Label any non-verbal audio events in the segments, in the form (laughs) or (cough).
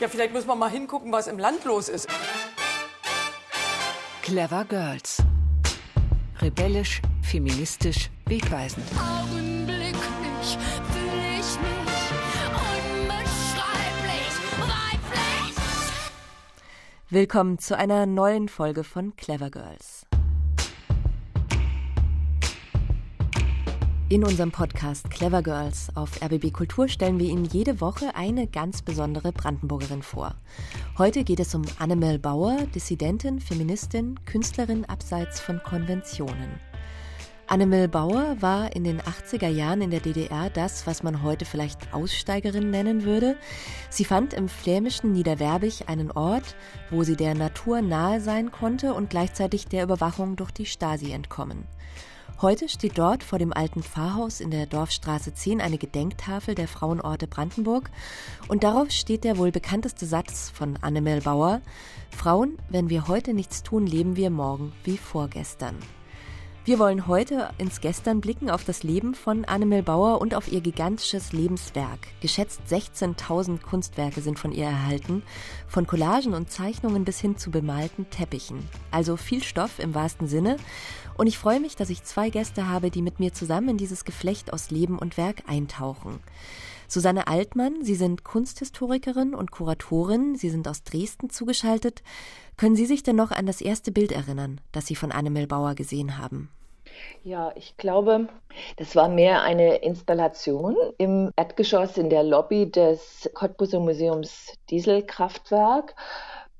Ja, vielleicht muss man mal hingucken, was im Land los ist. Clever Girls. Rebellisch, feministisch, wegweisend. Augenblicklich fühle ich mich unbeschreiblich weiblich. Willkommen zu einer neuen Folge von Clever Girls. In unserem Podcast Clever Girls auf RBB Kultur stellen wir Ihnen jede Woche eine ganz besondere Brandenburgerin vor. Heute geht es um Annemel Bauer, Dissidentin, Feministin, Künstlerin abseits von Konventionen. Annemel Bauer war in den 80er Jahren in der DDR das, was man heute vielleicht Aussteigerin nennen würde. Sie fand im flämischen Niederwerbig einen Ort, wo sie der Natur nahe sein konnte und gleichzeitig der Überwachung durch die Stasi entkommen. Heute steht dort vor dem alten Pfarrhaus in der Dorfstraße 10 eine Gedenktafel der Frauenorte Brandenburg und darauf steht der wohl bekannteste Satz von Annemel Bauer: Frauen, wenn wir heute nichts tun, leben wir morgen wie vorgestern. Wir wollen heute ins Gestern blicken auf das Leben von Annemel Bauer und auf ihr gigantisches Lebenswerk. Geschätzt 16.000 Kunstwerke sind von ihr erhalten, von Collagen und Zeichnungen bis hin zu bemalten Teppichen. Also viel Stoff im wahrsten Sinne. Und ich freue mich, dass ich zwei Gäste habe, die mit mir zusammen in dieses Geflecht aus Leben und Werk eintauchen. Susanne Altmann, Sie sind Kunsthistorikerin und Kuratorin, Sie sind aus Dresden zugeschaltet. Können Sie sich denn noch an das erste Bild erinnern, das Sie von Annemel Bauer gesehen haben? Ja, ich glaube, das war mehr eine Installation im Erdgeschoss in der Lobby des Cottbuser Museums Dieselkraftwerk.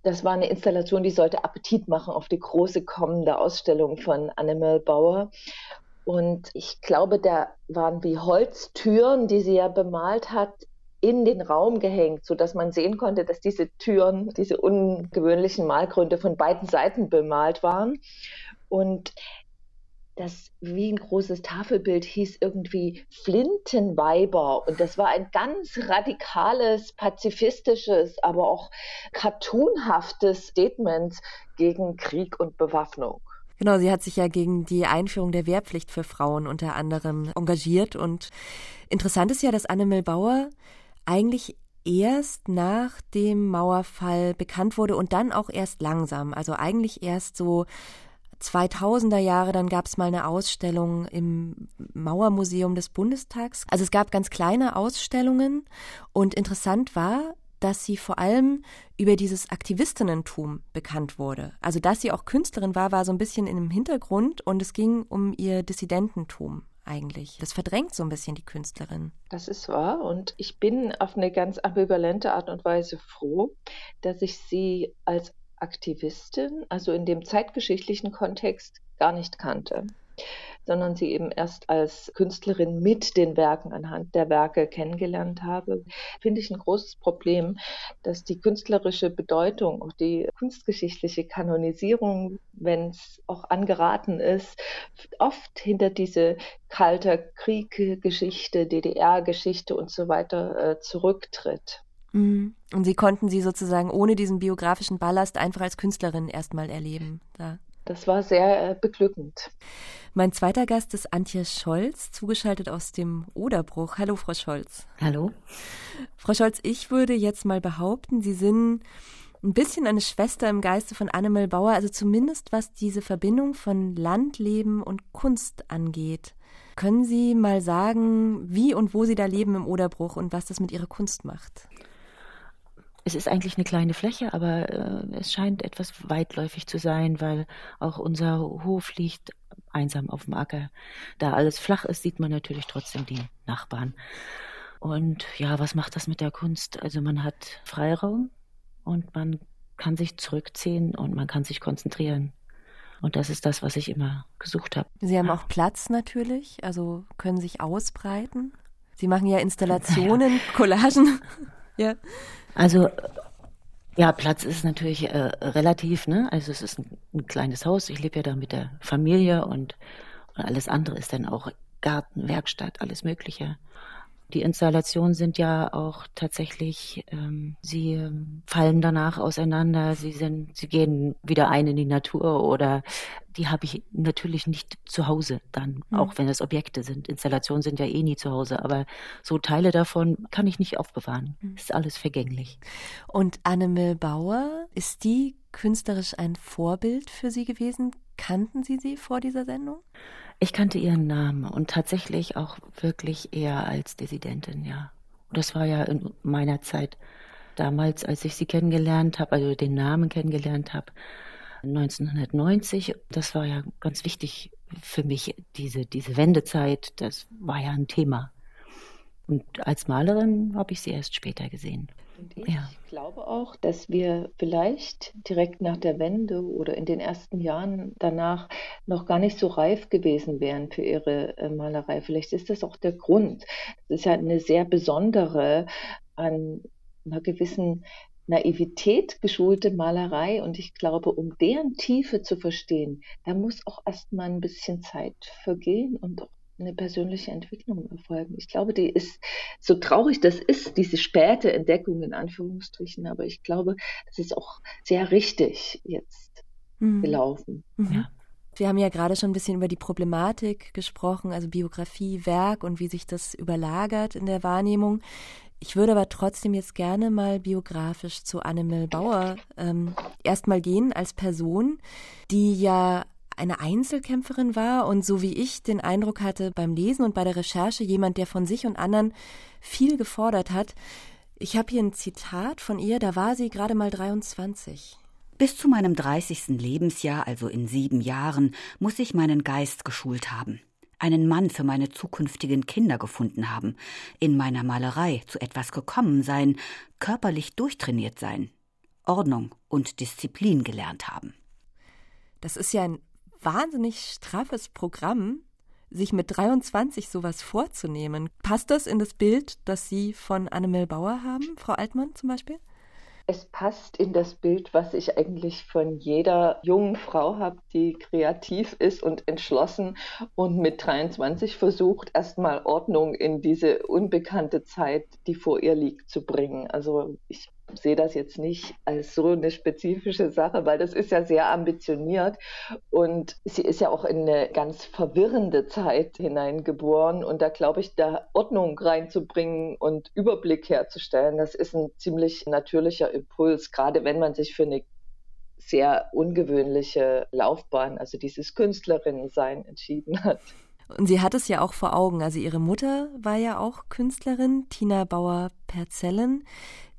Das war eine Installation, die sollte Appetit machen auf die große kommende Ausstellung von Annemel Bauer. Und ich glaube, da waren wie Holztüren, die sie ja bemalt hat, in den Raum gehängt, so dass man sehen konnte, dass diese Türen, diese ungewöhnlichen Malgründe von beiden Seiten bemalt waren. Und das wie ein großes Tafelbild hieß irgendwie Flintenweiber. Und das war ein ganz radikales, pazifistisches, aber auch cartoonhaftes Statement gegen Krieg und Bewaffnung. Genau, sie hat sich ja gegen die Einführung der Wehrpflicht für Frauen unter anderem engagiert. Und interessant ist ja, dass Annemel Bauer eigentlich erst nach dem Mauerfall bekannt wurde und dann auch erst langsam. Also eigentlich erst so 2000er Jahre, dann gab es mal eine Ausstellung im Mauermuseum des Bundestags. Also es gab ganz kleine Ausstellungen und interessant war, dass sie vor allem über dieses Aktivistinnentum bekannt wurde. Also dass sie auch Künstlerin war, war so ein bisschen im Hintergrund und es ging um ihr Dissidententum eigentlich. Das verdrängt so ein bisschen die Künstlerin. Das ist wahr und ich bin auf eine ganz ambivalente Art und Weise froh, dass ich sie als Aktivistin, also in dem zeitgeschichtlichen Kontext, gar nicht kannte, sondern sie eben erst als Künstlerin mit den Werken anhand der Werke kennengelernt habe, finde ich ein großes Problem, dass die künstlerische Bedeutung, auch die kunstgeschichtliche Kanonisierung, wenn es auch angeraten ist, oft hinter diese kalter Krieg-Geschichte, DDR-Geschichte und so weiter äh, zurücktritt. Mhm. Und Sie konnten sie sozusagen ohne diesen biografischen Ballast einfach als Künstlerin erstmal erleben. Ja. Das war sehr äh, beglückend. Mein zweiter Gast ist Antje Scholz, zugeschaltet aus dem Oderbruch. Hallo, Frau Scholz. Hallo. Frau Scholz, ich würde jetzt mal behaupten, Sie sind ein bisschen eine Schwester im Geiste von Annemel Bauer, also zumindest was diese Verbindung von Landleben und Kunst angeht. Können Sie mal sagen, wie und wo Sie da leben im Oderbruch und was das mit Ihrer Kunst macht? Es ist eigentlich eine kleine Fläche, aber äh, es scheint etwas weitläufig zu sein, weil auch unser Hof liegt einsam auf dem Acker. Da alles flach ist, sieht man natürlich trotzdem die Nachbarn. Und ja, was macht das mit der Kunst? Also man hat Freiraum und man kann sich zurückziehen und man kann sich konzentrieren. Und das ist das, was ich immer gesucht habe. Sie haben auch Platz natürlich, also können sich ausbreiten. Sie machen ja Installationen, ja. (laughs) Collagen. Ja. Also ja, Platz ist natürlich äh, relativ, ne? Also es ist ein, ein, kleines Haus. Ich lebe ja da mit der Familie und, und alles andere ist dann auch Garten, Werkstatt, alles Mögliche. Die Installationen sind ja auch tatsächlich, ähm, sie ähm, fallen danach auseinander, sie sind, sie gehen wieder ein in die Natur oder die habe ich natürlich nicht zu Hause dann, mhm. auch wenn es Objekte sind. Installationen sind ja eh nie zu Hause, aber so Teile davon kann ich nicht aufbewahren. Mhm. Ist alles vergänglich. Und Annemil Bauer, ist die künstlerisch ein Vorbild für Sie gewesen? Kannten Sie sie vor dieser Sendung? Ich kannte ihren Namen und tatsächlich auch wirklich eher als Dissidentin, ja. Das war ja in meiner Zeit damals, als ich sie kennengelernt habe, also den Namen kennengelernt habe, 1990. Das war ja ganz wichtig für mich, diese, diese Wendezeit, das war ja ein Thema. Und als Malerin habe ich sie erst später gesehen. Und ich ja. glaube auch, dass wir vielleicht direkt nach der Wende oder in den ersten Jahren danach noch gar nicht so reif gewesen wären für ihre äh, Malerei. Vielleicht ist das auch der Grund. Es ist ja eine sehr besondere, an einer gewissen Naivität geschulte Malerei und ich glaube, um deren Tiefe zu verstehen, da muss auch erstmal ein bisschen Zeit vergehen und auch eine persönliche Entwicklung erfolgen. Ich glaube, die ist, so traurig das ist, diese späte Entdeckung in Anführungsstrichen, aber ich glaube, das ist auch sehr richtig jetzt mhm. gelaufen. Mhm. Ja. Wir haben ja gerade schon ein bisschen über die Problematik gesprochen, also Biografie, Werk und wie sich das überlagert in der Wahrnehmung. Ich würde aber trotzdem jetzt gerne mal biografisch zu Annemel Bauer ähm, erstmal gehen als Person, die ja eine Einzelkämpferin war und so wie ich den Eindruck hatte beim Lesen und bei der Recherche jemand, der von sich und anderen viel gefordert hat. Ich habe hier ein Zitat von ihr, da war sie gerade mal 23. Bis zu meinem 30. Lebensjahr, also in sieben Jahren, muss ich meinen Geist geschult haben, einen Mann für meine zukünftigen Kinder gefunden haben, in meiner Malerei zu etwas gekommen sein, körperlich durchtrainiert sein, Ordnung und Disziplin gelernt haben. Das ist ja ein wahnsinnig straffes Programm, sich mit 23 sowas vorzunehmen. Passt das in das Bild, das Sie von Annemel Bauer haben, Frau Altmann zum Beispiel? Es passt in das Bild, was ich eigentlich von jeder jungen Frau habe, die kreativ ist und entschlossen und mit 23 versucht, erstmal Ordnung in diese unbekannte Zeit, die vor ihr liegt, zu bringen. Also ich sehe das jetzt nicht als so eine spezifische Sache, weil das ist ja sehr ambitioniert und sie ist ja auch in eine ganz verwirrende Zeit hineingeboren und da glaube ich, da Ordnung reinzubringen und Überblick herzustellen, das ist ein ziemlich natürlicher Impuls, gerade wenn man sich für eine sehr ungewöhnliche Laufbahn, also dieses Künstlerinnensein entschieden hat. Und sie hat es ja auch vor Augen. Also ihre Mutter war ja auch Künstlerin, Tina Bauer-Perzellen.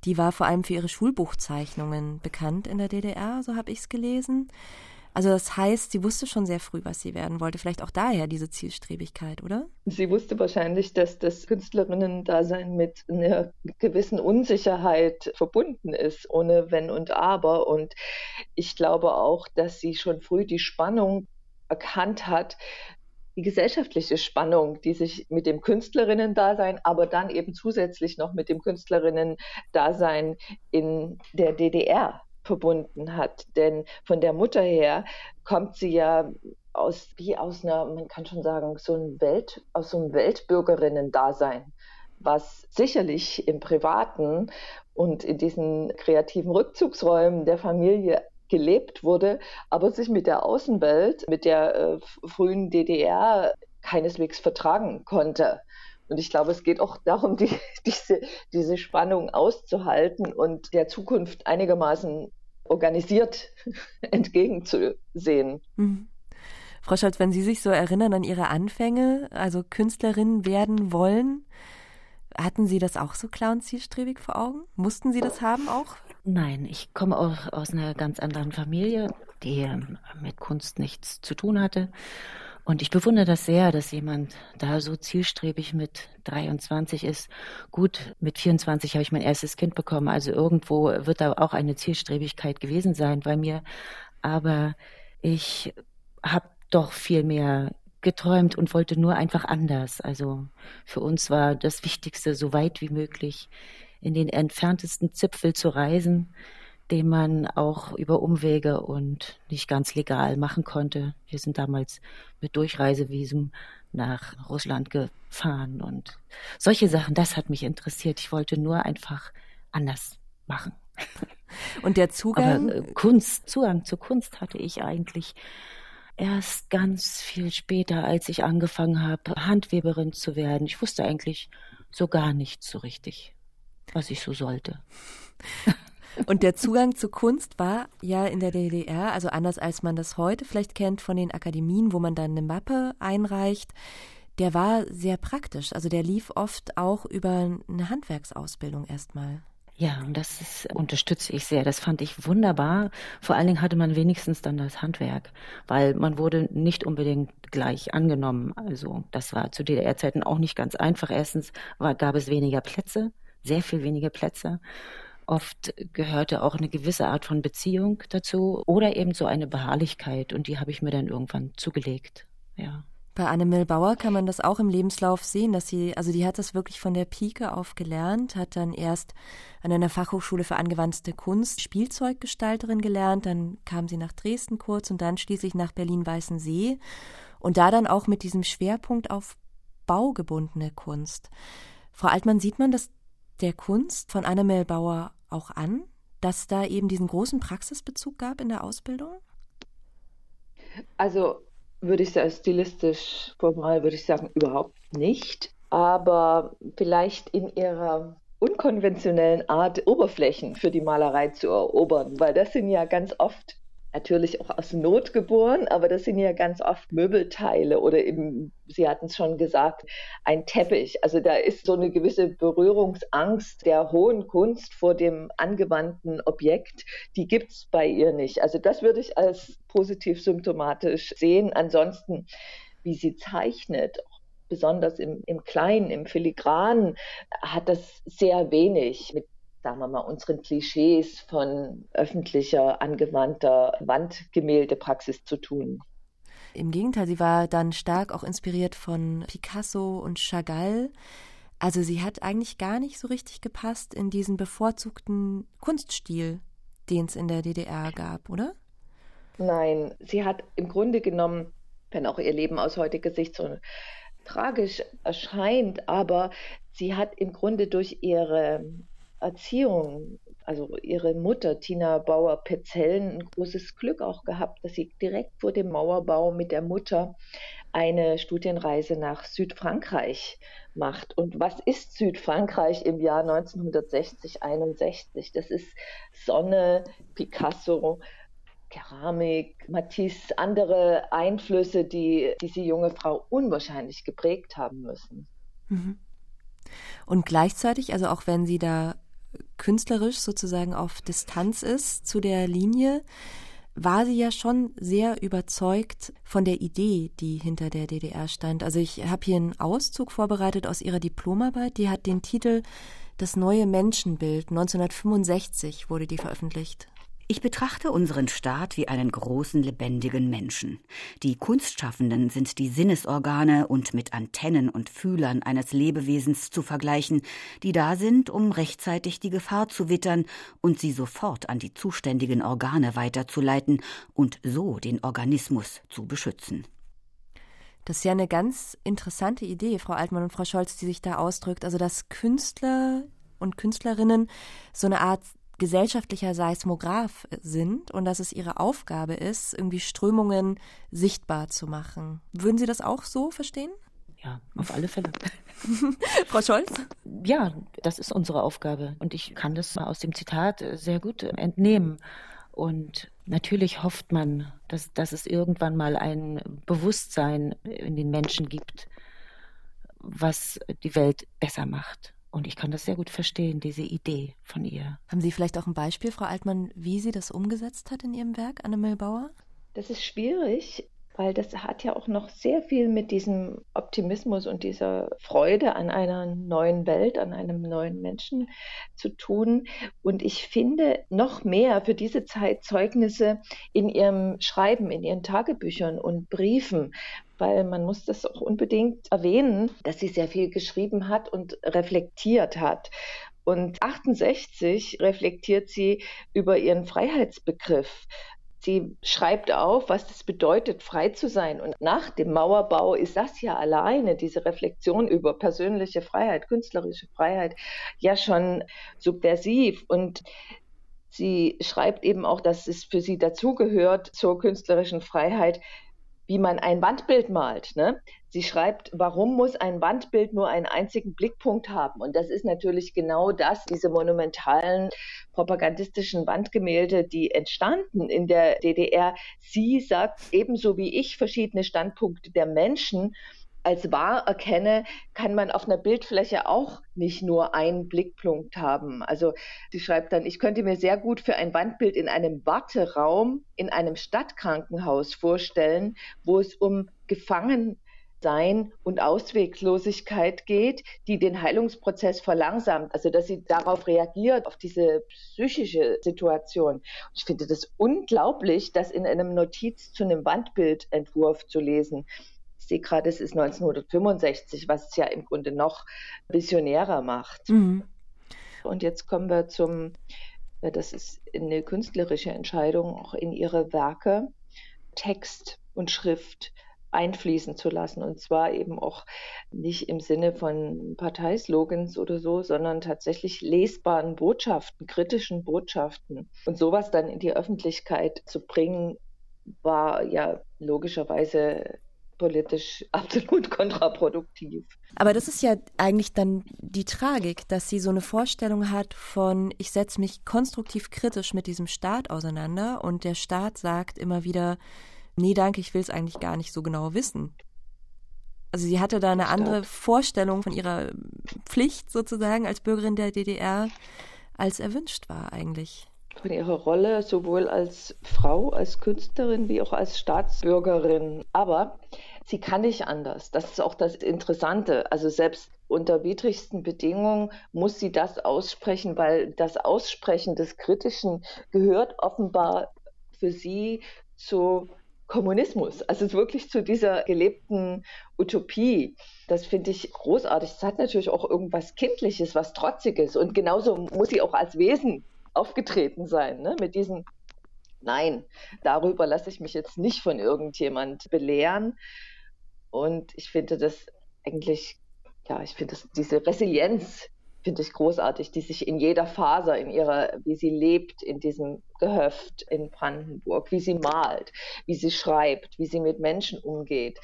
Die war vor allem für ihre Schulbuchzeichnungen bekannt in der DDR, so habe ich es gelesen. Also das heißt, sie wusste schon sehr früh, was sie werden wollte. Vielleicht auch daher diese Zielstrebigkeit, oder? Sie wusste wahrscheinlich, dass das Künstlerinnen-Dasein mit einer gewissen Unsicherheit verbunden ist, ohne Wenn und Aber. Und ich glaube auch, dass sie schon früh die Spannung erkannt hat, die gesellschaftliche Spannung, die sich mit dem Künstlerinnen-Dasein, aber dann eben zusätzlich noch mit dem Künstlerinnen-Dasein in der DDR verbunden hat. Denn von der Mutter her kommt sie ja aus, wie aus einer, man kann schon sagen, so ein Welt, aus so einem Weltbürgerinnen-Dasein, was sicherlich im Privaten und in diesen kreativen Rückzugsräumen der Familie gelebt wurde, aber sich mit der Außenwelt, mit der äh, frühen DDR keineswegs vertragen konnte. Und ich glaube, es geht auch (laughs) darum, die, diese, diese Spannung auszuhalten und der Zukunft einigermaßen organisiert (laughs) entgegenzusehen. Mhm. Frau Scholz, wenn Sie sich so erinnern an Ihre Anfänge, also Künstlerin werden wollen, hatten Sie das auch so und zielstrebig vor Augen? Mussten Sie das haben auch? Nein, ich komme auch aus einer ganz anderen Familie, die ähm, mit Kunst nichts zu tun hatte. Und ich bewundere das sehr, dass jemand da so zielstrebig mit 23 ist. Gut, mit 24 habe ich mein erstes Kind bekommen. Also irgendwo wird da auch eine Zielstrebigkeit gewesen sein bei mir. Aber ich habe doch viel mehr geträumt und wollte nur einfach anders. Also für uns war das Wichtigste, so weit wie möglich in den entferntesten Zipfel zu reisen, den man auch über Umwege und nicht ganz legal machen konnte. Wir sind damals mit Durchreisevisum nach Russland gefahren und solche Sachen, das hat mich interessiert. Ich wollte nur einfach anders machen. (laughs) Und der Zugang? Aber äh, Kunst, Zugang zur Kunst hatte ich eigentlich erst ganz viel später, als ich angefangen habe, Handweberin zu werden. Ich wusste eigentlich so gar nicht so richtig, was ich so sollte. (laughs) Und der Zugang zur Kunst war ja in der DDR, also anders als man das heute vielleicht kennt von den Akademien, wo man dann eine Mappe einreicht, der war sehr praktisch. Also der lief oft auch über eine Handwerksausbildung erstmal. Ja, und das ist, unterstütze ich sehr. Das fand ich wunderbar. Vor allen Dingen hatte man wenigstens dann das Handwerk, weil man wurde nicht unbedingt gleich angenommen. Also das war zu DDR-Zeiten auch nicht ganz einfach. Erstens war, gab es weniger Plätze, sehr viel weniger Plätze. Oft gehörte auch eine gewisse Art von Beziehung dazu oder eben so eine Beharrlichkeit und die habe ich mir dann irgendwann zugelegt. Ja. Bei Annemil Bauer kann man das auch im Lebenslauf sehen, dass sie, also die hat das wirklich von der Pike auf gelernt, hat dann erst an einer Fachhochschule für angewandte Kunst Spielzeuggestalterin gelernt, dann kam sie nach Dresden kurz und dann schließlich nach Berlin-Weißensee und da dann auch mit diesem Schwerpunkt auf baugebundene Kunst. Frau Altmann, sieht man das der Kunst von Annemel Bauer auch an, dass da eben diesen großen Praxisbezug gab in der Ausbildung? Also würde ich sagen, stilistisch formal würde ich sagen, überhaupt nicht. Aber vielleicht in ihrer unkonventionellen Art, Oberflächen für die Malerei zu erobern, weil das sind ja ganz oft natürlich auch aus Not geboren, aber das sind ja ganz oft Möbelteile oder eben, Sie hatten es schon gesagt, ein Teppich. Also da ist so eine gewisse Berührungsangst der hohen Kunst vor dem angewandten Objekt, die gibt es bei ihr nicht. Also das würde ich als positiv symptomatisch sehen. Ansonsten, wie sie zeichnet, besonders im, im Kleinen, im Filigranen, hat das sehr wenig mit sagen wir mal, unseren Klischees von öffentlicher, angewandter Wandgemäldepraxis zu tun. Im Gegenteil, sie war dann stark auch inspiriert von Picasso und Chagall. Also sie hat eigentlich gar nicht so richtig gepasst in diesen bevorzugten Kunststil, den es in der DDR gab, oder? Nein, sie hat im Grunde genommen, wenn auch ihr Leben aus heutiger Sicht so tragisch erscheint, aber sie hat im Grunde durch ihre Erziehung, also ihre Mutter Tina Bauer-Petzellen, ein großes Glück auch gehabt, dass sie direkt vor dem Mauerbau mit der Mutter eine Studienreise nach Südfrankreich macht. Und was ist Südfrankreich im Jahr 1960, 61? Das ist Sonne, Picasso, Keramik, Matisse, andere Einflüsse, die diese junge Frau unwahrscheinlich geprägt haben müssen. Mhm. Und gleichzeitig, also auch wenn sie da künstlerisch sozusagen auf Distanz ist zu der Linie, war sie ja schon sehr überzeugt von der Idee, die hinter der DDR stand. Also ich habe hier einen Auszug vorbereitet aus ihrer Diplomarbeit, die hat den Titel Das neue Menschenbild. 1965 wurde die veröffentlicht. Ich betrachte unseren Staat wie einen großen lebendigen Menschen. Die Kunstschaffenden sind die Sinnesorgane und mit Antennen und Fühlern eines Lebewesens zu vergleichen, die da sind, um rechtzeitig die Gefahr zu wittern und sie sofort an die zuständigen Organe weiterzuleiten und so den Organismus zu beschützen. Das ist ja eine ganz interessante Idee, Frau Altmann und Frau Scholz, die sich da ausdrückt. Also, dass Künstler und Künstlerinnen so eine Art gesellschaftlicher Seismograph sind und dass es ihre Aufgabe ist, irgendwie Strömungen sichtbar zu machen. Würden Sie das auch so verstehen? Ja, auf alle Fälle. (laughs) Frau Scholz? Ja, das ist unsere Aufgabe. Und ich kann das aus dem Zitat sehr gut entnehmen. Und natürlich hofft man, dass, dass es irgendwann mal ein Bewusstsein in den Menschen gibt, was die Welt besser macht. Und ich kann das sehr gut verstehen, diese Idee von ihr. Haben Sie vielleicht auch ein Beispiel, Frau Altmann, wie sie das umgesetzt hat in Ihrem Werk, Annemel Bauer? Das ist schwierig, weil das hat ja auch noch sehr viel mit diesem Optimismus und dieser Freude an einer neuen Welt, an einem neuen Menschen zu tun. Und ich finde noch mehr für diese Zeit Zeugnisse in ihrem Schreiben, in ihren Tagebüchern und Briefen, weil man muss das auch unbedingt erwähnen, dass sie sehr viel geschrieben hat und reflektiert hat. Und 68 reflektiert sie über ihren Freiheitsbegriff. Sie schreibt auf, was das bedeutet, frei zu sein. Und nach dem Mauerbau ist das ja alleine, diese Reflexion über persönliche Freiheit, künstlerische Freiheit, ja schon subversiv. Und sie schreibt eben auch, dass es für sie dazugehört zur künstlerischen Freiheit, wie man ein Wandbild malt. Ne? Sie schreibt, warum muss ein Wandbild nur einen einzigen Blickpunkt haben? Und das ist natürlich genau das, diese monumentalen propagandistischen Wandgemälde, die entstanden in der DDR. Sie sagt ebenso wie ich verschiedene Standpunkte der Menschen als wahr erkenne, kann man auf einer Bildfläche auch nicht nur einen Blickpunkt haben. Also sie schreibt dann, ich könnte mir sehr gut für ein Wandbild in einem Warteraum in einem Stadtkrankenhaus vorstellen, wo es um Gefangensein und Ausweglosigkeit geht, die den Heilungsprozess verlangsamt. Also dass sie darauf reagiert, auf diese psychische Situation. Ich finde das unglaublich, das in einem Notiz zu einem Wandbildentwurf zu lesen sehe gerade, es ist 1965, was es ja im Grunde noch visionärer macht. Mhm. Und jetzt kommen wir zum, das ist eine künstlerische Entscheidung, auch in ihre Werke Text und Schrift einfließen zu lassen. Und zwar eben auch nicht im Sinne von Parteislogans oder so, sondern tatsächlich lesbaren Botschaften, kritischen Botschaften. Und sowas dann in die Öffentlichkeit zu bringen, war ja logischerweise politisch (laughs) absolut kontraproduktiv. Aber das ist ja eigentlich dann die Tragik, dass sie so eine Vorstellung hat von, ich setze mich konstruktiv kritisch mit diesem Staat auseinander und der Staat sagt immer wieder, nee, danke, ich will es eigentlich gar nicht so genau wissen. Also sie hatte da eine andere Vorstellung von ihrer Pflicht sozusagen als Bürgerin der DDR, als erwünscht war eigentlich von ihrer Rolle sowohl als Frau, als Künstlerin wie auch als Staatsbürgerin. Aber sie kann nicht anders. Das ist auch das Interessante. Also selbst unter widrigsten Bedingungen muss sie das aussprechen, weil das Aussprechen des Kritischen gehört offenbar für sie zu Kommunismus, also wirklich zu dieser gelebten Utopie. Das finde ich großartig. Es hat natürlich auch irgendwas Kindliches, was Trotziges. Und genauso muss sie auch als Wesen aufgetreten sein, ne? mit diesen Nein, darüber lasse ich mich jetzt nicht von irgendjemand belehren. Und ich finde das eigentlich, ja, ich finde diese Resilienz finde ich großartig, die sich in jeder Faser, in ihrer, wie sie lebt, in diesem Gehöft in Brandenburg, wie sie malt, wie sie schreibt, wie sie mit Menschen umgeht.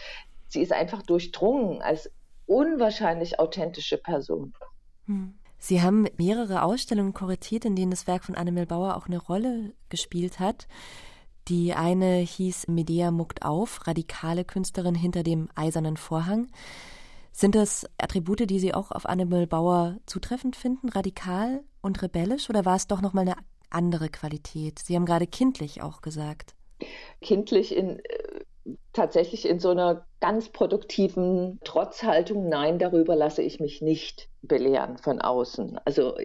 Sie ist einfach durchdrungen als unwahrscheinlich authentische Person. Hm. Sie haben mehrere Ausstellungen kuratiert, in denen das Werk von Annemel Bauer auch eine Rolle gespielt hat. Die eine hieß Medea muckt auf, radikale Künstlerin hinter dem eisernen Vorhang. Sind das Attribute, die Sie auch auf Annabel Bauer zutreffend finden, radikal und rebellisch, oder war es doch nochmal eine andere Qualität? Sie haben gerade kindlich auch gesagt. Kindlich in äh, tatsächlich in so einer ganz produktiven Trotzhaltung, nein, darüber lasse ich mich nicht belehren von außen. Also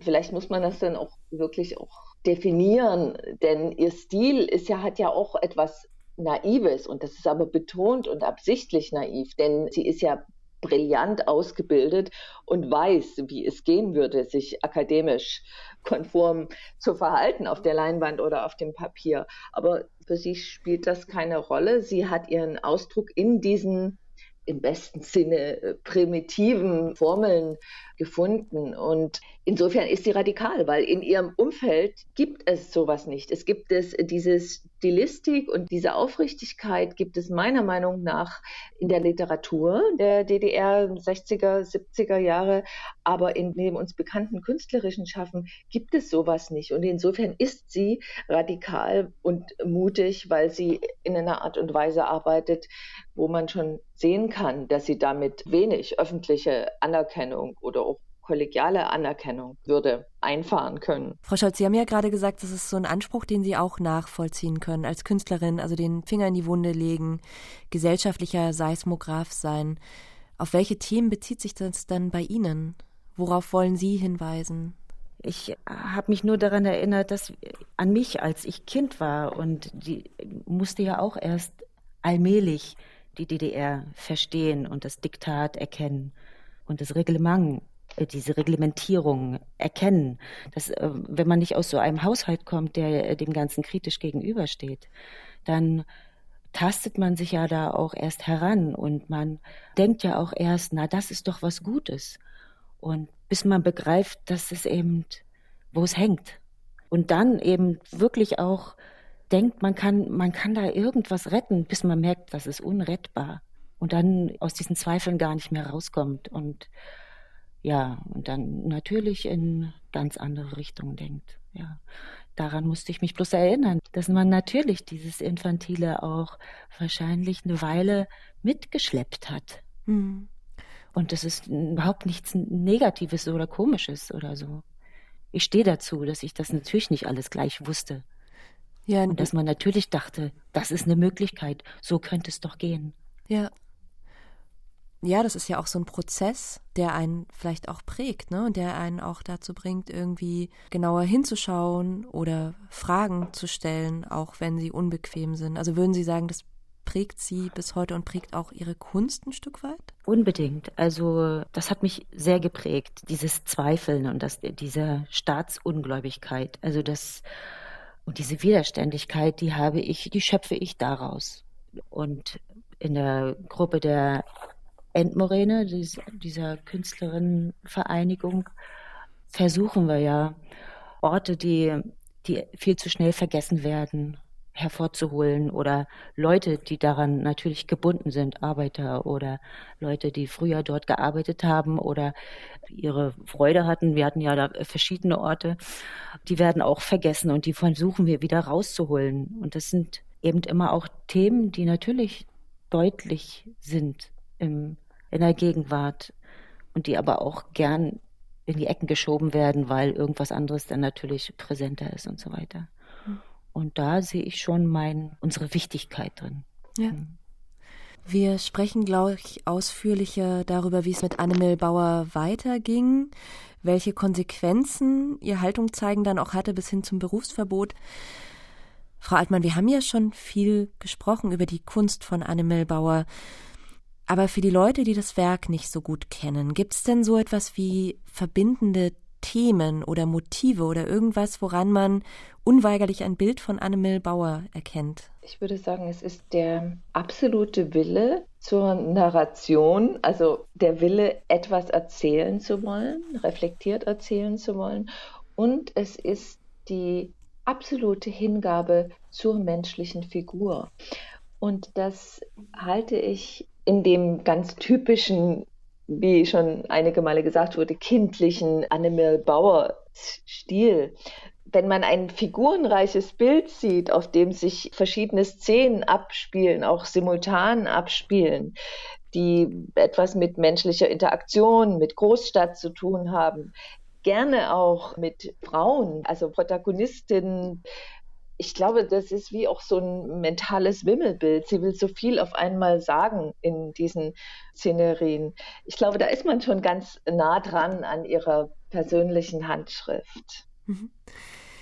vielleicht muss man das dann auch wirklich auch definieren, denn ihr Stil ist ja, hat ja auch etwas Naives und das ist aber betont und absichtlich naiv, denn sie ist ja brillant ausgebildet und weiß, wie es gehen würde, sich akademisch konform zu verhalten auf der Leinwand oder auf dem Papier. Aber für sie spielt das keine Rolle. Sie hat ihren Ausdruck in diesen im besten Sinne äh, primitiven Formeln gefunden. Und insofern ist sie radikal, weil in ihrem Umfeld gibt es sowas nicht. Es gibt es diese Stilistik und diese Aufrichtigkeit gibt es meiner Meinung nach in der Literatur der DDR 60er, 70er Jahre, aber in dem uns bekannten künstlerischen Schaffen gibt es sowas nicht. Und insofern ist sie radikal und mutig, weil sie in einer Art und Weise arbeitet, wo man schon sehen kann, dass sie damit wenig öffentliche Anerkennung oder kollegiale Anerkennung würde einfahren können. Frau Scholz, Sie haben ja gerade gesagt, das ist so ein Anspruch, den Sie auch nachvollziehen können als Künstlerin, also den Finger in die Wunde legen, gesellschaftlicher Seismograph sein. Auf welche Themen bezieht sich das dann bei Ihnen? Worauf wollen Sie hinweisen? Ich habe mich nur daran erinnert, dass an mich, als ich Kind war und die musste ja auch erst allmählich die DDR verstehen und das Diktat erkennen und das Reglement diese Reglementierung erkennen. Dass, äh, wenn man nicht aus so einem Haushalt kommt, der äh, dem Ganzen kritisch gegenübersteht, dann tastet man sich ja da auch erst heran und man denkt ja auch erst, na, das ist doch was Gutes. Und bis man begreift, dass es eben, wo es hängt. Und dann eben wirklich auch denkt, man kann, man kann da irgendwas retten, bis man merkt, das ist unrettbar. Und dann aus diesen Zweifeln gar nicht mehr rauskommt. Und ja, und dann natürlich in ganz andere Richtungen denkt. Ja, daran musste ich mich bloß erinnern, dass man natürlich dieses Infantile auch wahrscheinlich eine Weile mitgeschleppt hat. Mhm. Und das ist überhaupt nichts Negatives oder Komisches oder so. Ich stehe dazu, dass ich das natürlich nicht alles gleich wusste. Ja, und dass man natürlich dachte, das ist eine Möglichkeit, so könnte es doch gehen. Ja, ja, das ist ja auch so ein Prozess, der einen vielleicht auch prägt, ne? Und der einen auch dazu bringt, irgendwie genauer hinzuschauen oder Fragen zu stellen, auch wenn sie unbequem sind. Also würden Sie sagen, das prägt Sie bis heute und prägt auch Ihre Kunst ein Stück weit? Unbedingt. Also das hat mich sehr geprägt, dieses Zweifeln und das, diese Staatsungläubigkeit. Also das und diese Widerständigkeit, die habe ich, die schöpfe ich daraus. Und in der Gruppe der Endmoräne, dieser Künstlerinnenvereinigung, versuchen wir ja, Orte, die, die viel zu schnell vergessen werden, hervorzuholen oder Leute, die daran natürlich gebunden sind, Arbeiter oder Leute, die früher dort gearbeitet haben oder ihre Freude hatten. Wir hatten ja da verschiedene Orte, die werden auch vergessen und die versuchen wir wieder rauszuholen. Und das sind eben immer auch Themen, die natürlich deutlich sind im in der Gegenwart und die aber auch gern in die Ecken geschoben werden, weil irgendwas anderes dann natürlich präsenter ist und so weiter. Hm. Und da sehe ich schon mein, unsere Wichtigkeit drin. Ja. Hm. Wir sprechen, glaube ich, ausführlicher darüber, wie es mit Annemel Bauer weiterging, welche Konsequenzen ihr Haltung zeigen dann auch hatte bis hin zum Berufsverbot. Frau Altmann, wir haben ja schon viel gesprochen über die Kunst von Annemel Bauer. Aber für die Leute, die das Werk nicht so gut kennen, gibt es denn so etwas wie verbindende Themen oder Motive oder irgendwas, woran man unweigerlich ein Bild von Annemil Bauer erkennt? Ich würde sagen, es ist der absolute Wille zur Narration, also der Wille, etwas erzählen zu wollen, reflektiert erzählen zu wollen. Und es ist die absolute Hingabe zur menschlichen Figur. Und das halte ich in dem ganz typischen, wie schon einige Male gesagt wurde, kindlichen Annemil Bauer Stil. Wenn man ein figurenreiches Bild sieht, auf dem sich verschiedene Szenen abspielen, auch simultan abspielen, die etwas mit menschlicher Interaktion, mit Großstadt zu tun haben, gerne auch mit Frauen, also Protagonistinnen, ich glaube, das ist wie auch so ein mentales Wimmelbild. Sie will so viel auf einmal sagen in diesen Szenerien. Ich glaube, da ist man schon ganz nah dran an ihrer persönlichen Handschrift. Mhm.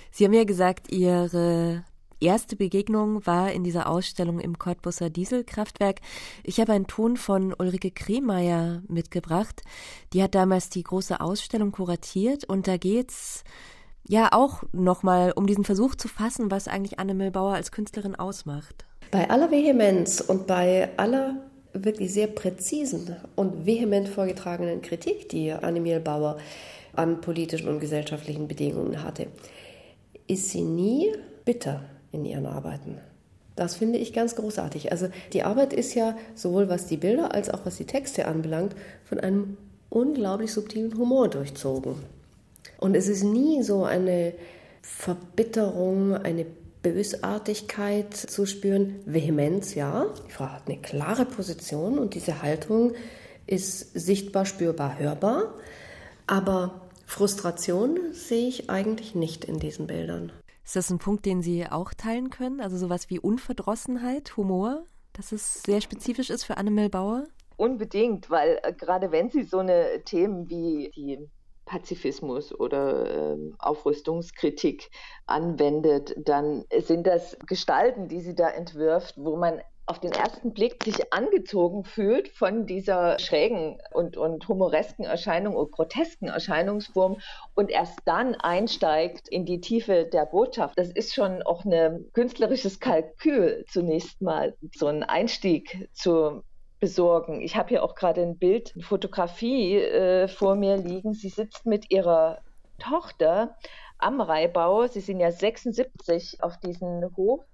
Sie haben ja gesagt, Ihre erste Begegnung war in dieser Ausstellung im Cottbusser Dieselkraftwerk. Ich habe einen Ton von Ulrike Kremeyer mitgebracht. Die hat damals die große Ausstellung kuratiert und da geht's ja auch nochmal, um diesen Versuch zu fassen, was eigentlich Anne Milbauer als Künstlerin ausmacht. Bei aller Vehemenz und bei aller wirklich sehr präzisen und vehement vorgetragenen Kritik, die Anne Bauer an politischen und gesellschaftlichen Bedingungen hatte, ist sie nie bitter in ihren Arbeiten. Das finde ich ganz großartig. Also die Arbeit ist ja sowohl was die Bilder als auch was die Texte anbelangt von einem unglaublich subtilen Humor durchzogen. Und es ist nie so eine Verbitterung, eine Bösartigkeit zu spüren. Vehemenz, ja. Die Frau hat eine klare Position und diese Haltung ist sichtbar, spürbar, hörbar. Aber Frustration sehe ich eigentlich nicht in diesen Bildern. Ist das ein Punkt, den Sie auch teilen können? Also sowas wie Unverdrossenheit, Humor, dass es sehr spezifisch ist für Annemel Bauer? Unbedingt, weil äh, gerade wenn Sie so eine Themen wie die Pazifismus oder äh, Aufrüstungskritik anwendet, dann sind das Gestalten, die sie da entwirft, wo man auf den ersten Blick sich angezogen fühlt von dieser schrägen und, und humoresken Erscheinung und grotesken Erscheinungsform und erst dann einsteigt in die Tiefe der Botschaft. Das ist schon auch ein künstlerisches Kalkül zunächst mal, so ein Einstieg zu besorgen. Ich habe hier auch gerade ein Bild, eine Fotografie äh, vor mir liegen. Sie sitzt mit ihrer Tochter am Reibau. Sie sind ja 76 auf diesen Hof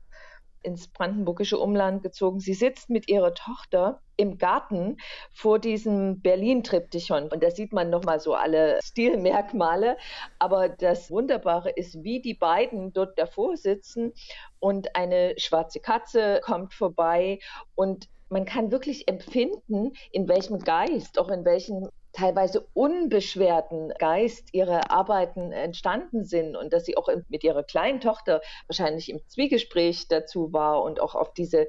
ins brandenburgische Umland gezogen. Sie sitzt mit ihrer Tochter im Garten vor diesem Berlin-Triptychon. Und da sieht man nochmal so alle Stilmerkmale. Aber das Wunderbare ist, wie die beiden dort davor sitzen und eine schwarze Katze kommt vorbei und man kann wirklich empfinden, in welchem Geist, auch in welchem teilweise unbeschwerten Geist ihre Arbeiten entstanden sind und dass sie auch mit ihrer kleinen Tochter wahrscheinlich im Zwiegespräch dazu war und auch auf diese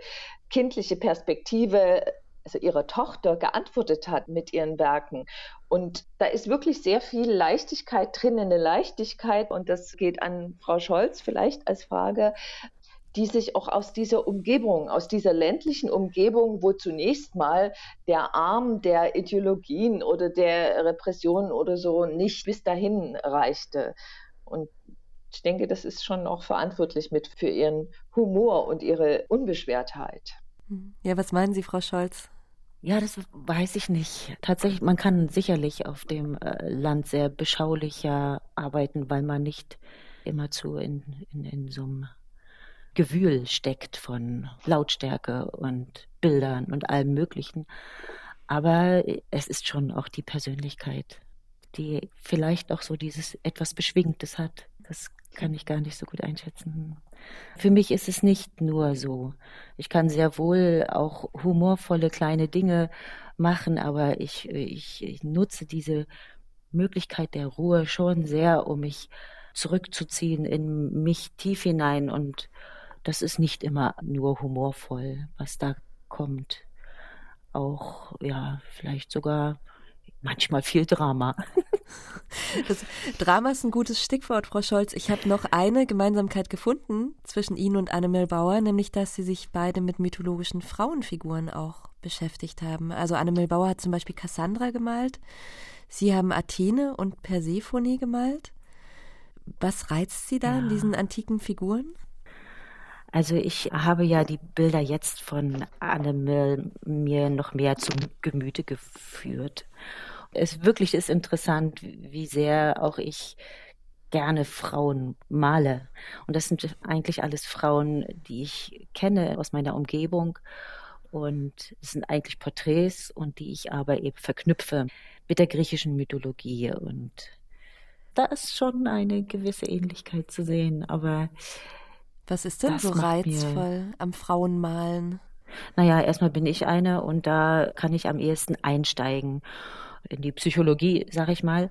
kindliche Perspektive also ihrer Tochter geantwortet hat mit ihren Werken. Und da ist wirklich sehr viel Leichtigkeit drin, eine Leichtigkeit. Und das geht an Frau Scholz vielleicht als Frage die sich auch aus dieser Umgebung, aus dieser ländlichen Umgebung, wo zunächst mal der Arm der Ideologien oder der Repressionen oder so nicht bis dahin reichte. Und ich denke, das ist schon auch verantwortlich mit für ihren Humor und ihre Unbeschwertheit. Ja, was meinen Sie, Frau Scholz? Ja, das weiß ich nicht. Tatsächlich, man kann sicherlich auf dem äh, Land sehr beschaulicher arbeiten, weil man nicht immerzu in, in, in so einem Gewühl steckt von Lautstärke und Bildern und allem Möglichen. Aber es ist schon auch die Persönlichkeit, die vielleicht auch so dieses etwas Beschwingtes hat. Das kann ich gar nicht so gut einschätzen. Für mich ist es nicht nur so. Ich kann sehr wohl auch humorvolle kleine Dinge machen, aber ich, ich, ich nutze diese Möglichkeit der Ruhe schon sehr, um mich zurückzuziehen in mich tief hinein und das ist nicht immer nur humorvoll, was da kommt. Auch, ja, vielleicht sogar manchmal viel Drama. (laughs) Das Drama ist ein gutes Stichwort, Frau Scholz. Ich habe noch eine Gemeinsamkeit gefunden zwischen Ihnen und Annemel Bauer, nämlich dass Sie sich beide mit mythologischen Frauenfiguren auch beschäftigt haben. Also Annemel Bauer hat zum Beispiel Cassandra gemalt. Sie haben Athene und Persephone gemalt. Was reizt Sie da ja. an diesen antiken Figuren? Also ich habe ja die Bilder jetzt von Anne mir noch mehr zum Gemüte geführt. Es wirklich ist interessant, wie sehr auch ich gerne Frauen male. Und das sind eigentlich alles Frauen, die ich kenne aus meiner Umgebung. Und es sind eigentlich Porträts und die ich aber eben verknüpfe mit der griechischen Mythologie. Und da ist schon eine gewisse Ähnlichkeit zu sehen. Aber was ist denn das so reizvoll am Frauenmalen? Naja, erstmal bin ich eine und da kann ich am ehesten einsteigen in die Psychologie, sag ich mal.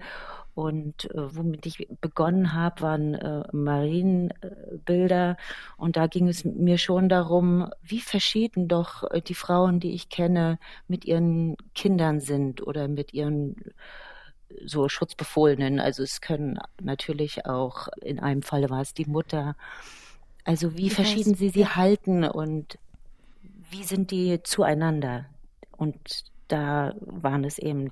Und äh, womit ich begonnen habe, waren äh, Marienbilder. und da ging es mir schon darum, wie verschieden doch äh, die Frauen, die ich kenne, mit ihren Kindern sind oder mit ihren so Schutzbefohlenen. Also es können natürlich auch, in einem Falle war es die Mutter, also wie verschieden sie sie halten und wie sind die zueinander? Und da waren es eben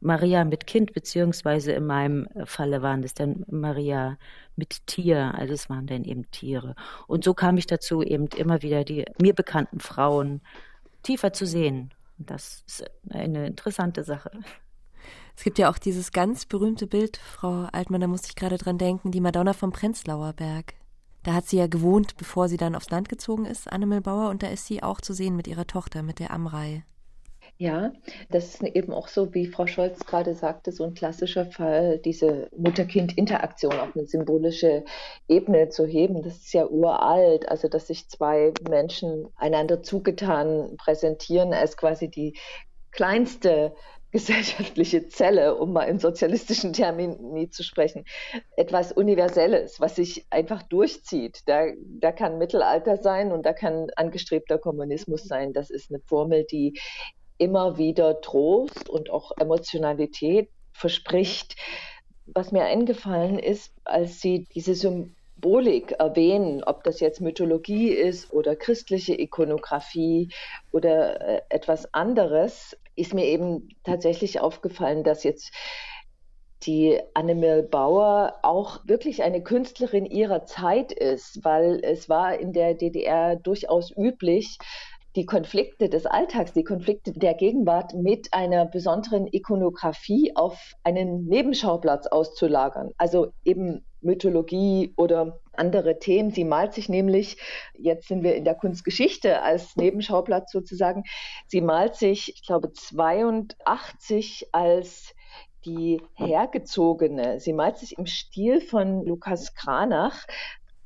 Maria mit Kind, beziehungsweise in meinem Falle waren es dann Maria mit Tier, also es waren dann eben Tiere. Und so kam ich dazu, eben immer wieder die mir bekannten Frauen tiefer zu sehen. Und das ist eine interessante Sache. Es gibt ja auch dieses ganz berühmte Bild, Frau Altmann, da musste ich gerade dran denken, die Madonna vom Prenzlauer Berg. Da hat sie ja gewohnt, bevor sie dann aufs Land gezogen ist, Annemel Bauer, und da ist sie auch zu sehen mit ihrer Tochter, mit der Amrei. Ja, das ist eben auch so, wie Frau Scholz gerade sagte, so ein klassischer Fall, diese Mutter-Kind-Interaktion auf eine symbolische Ebene zu heben. Das ist ja uralt, also dass sich zwei Menschen einander zugetan präsentieren als quasi die kleinste gesellschaftliche Zelle, um mal in sozialistischen Termini zu sprechen, etwas Universelles, was sich einfach durchzieht. Da, da kann Mittelalter sein und da kann angestrebter Kommunismus sein. Das ist eine Formel, die immer wieder Trost und auch Emotionalität verspricht. Was mir eingefallen ist, als Sie diese Symbolik erwähnen, ob das jetzt Mythologie ist oder christliche Ikonografie oder äh, etwas anderes, ist mir eben tatsächlich aufgefallen, dass jetzt die Annemel Bauer auch wirklich eine Künstlerin ihrer Zeit ist, weil es war in der DDR durchaus üblich, die Konflikte des Alltags, die Konflikte der Gegenwart mit einer besonderen Ikonografie auf einen Nebenschauplatz auszulagern. Also eben Mythologie oder andere Themen. Sie malt sich nämlich, jetzt sind wir in der Kunstgeschichte als Nebenschauplatz sozusagen, sie malt sich, ich glaube, 82 als die Hergezogene. Sie malt sich im Stil von Lukas Kranach